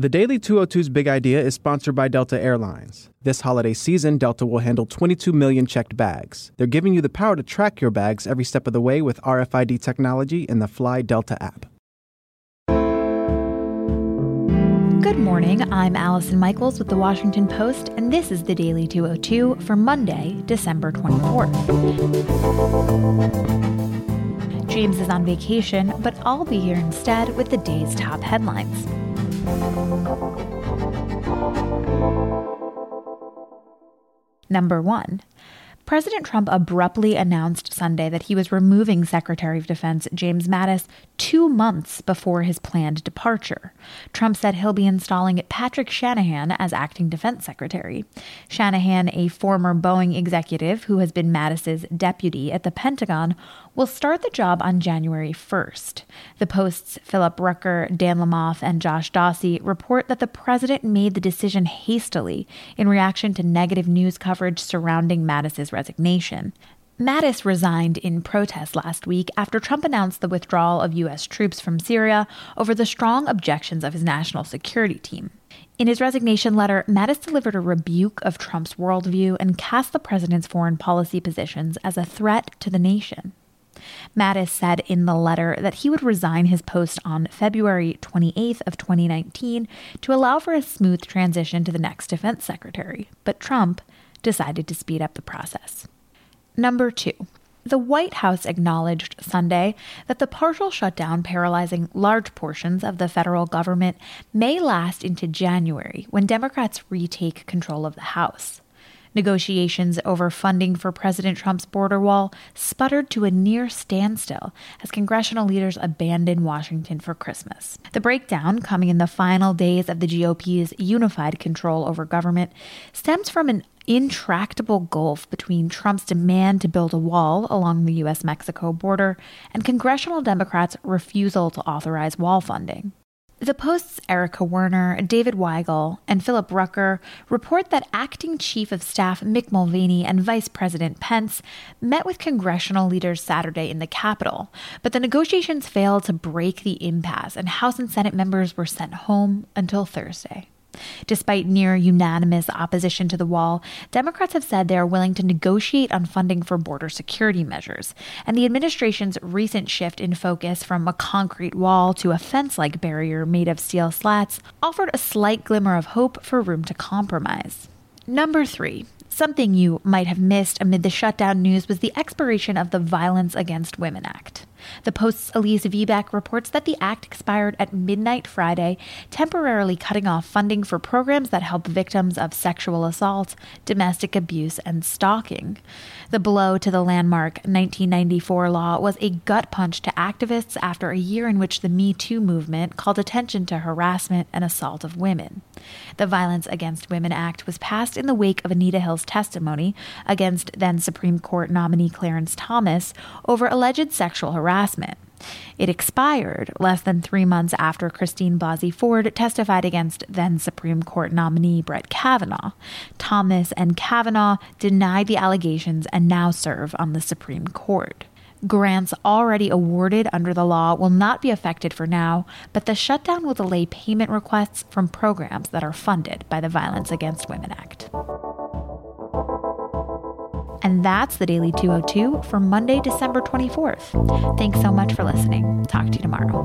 The Daily 202's Big Idea is sponsored by Delta Airlines. This holiday season, Delta will handle 22 million checked bags. They're giving you the power to track your bags every step of the way with RFID technology in the Fly Delta app. Good morning. I'm Allison Michaels with the Washington Post, and this is the Daily 202 for Monday, December 24th. James is on vacation, but I'll be here instead with the day's top headlines. Number one, President Trump abruptly announced Sunday that he was removing Secretary of Defense James Mattis two months before his planned departure. Trump said he'll be installing Patrick Shanahan as acting defense secretary. Shanahan, a former Boeing executive who has been Mattis's deputy at the Pentagon, will start the job on January 1st. The Post's Philip Rucker, Dan Lamothe, and Josh Dawsey report that the president made the decision hastily in reaction to negative news coverage surrounding Mattis's resignation. Mattis resigned in protest last week after Trump announced the withdrawal of U.S. troops from Syria over the strong objections of his national security team. In his resignation letter, Mattis delivered a rebuke of Trump's worldview and cast the president's foreign policy positions as a threat to the nation. Mattis said in the letter that he would resign his post on February 28th of 2019 to allow for a smooth transition to the next defense secretary, but Trump decided to speed up the process. Number two, the White House acknowledged Sunday that the partial shutdown paralyzing large portions of the federal government may last into January when Democrats retake control of the House. Negotiations over funding for President Trump's border wall sputtered to a near standstill as congressional leaders abandoned Washington for Christmas. The breakdown, coming in the final days of the GOP's unified control over government, stems from an intractable gulf between Trump's demand to build a wall along the U.S. Mexico border and congressional Democrats' refusal to authorize wall funding. The Post's Erica Werner, David Weigel, and Philip Rucker report that Acting Chief of Staff Mick Mulvaney and Vice President Pence met with congressional leaders Saturday in the Capitol, but the negotiations failed to break the impasse, and House and Senate members were sent home until Thursday. Despite near unanimous opposition to the wall, Democrats have said they are willing to negotiate on funding for border security measures. And the administration's recent shift in focus from a concrete wall to a fence like barrier made of steel slats offered a slight glimmer of hope for room to compromise. Number three, something you might have missed amid the shutdown news was the expiration of the Violence Against Women Act. The Post's Elise Viebeck reports that the act expired at midnight Friday, temporarily cutting off funding for programs that help victims of sexual assault, domestic abuse, and stalking. The blow to the landmark 1994 law was a gut punch to activists after a year in which the Me Too movement called attention to harassment and assault of women. The Violence Against Women Act was passed in the wake of Anita Hill's testimony against then Supreme Court nominee Clarence Thomas over alleged sexual harassment harassment. It expired less than three months after Christine Blasey Ford testified against then Supreme Court nominee Brett Kavanaugh. Thomas and Kavanaugh denied the allegations and now serve on the Supreme Court. Grants already awarded under the law will not be affected for now, but the shutdown will delay payment requests from programs that are funded by the Violence Against Women Act. And that's the Daily 202 for Monday, December 24th. Thanks so much for listening. Talk to you tomorrow.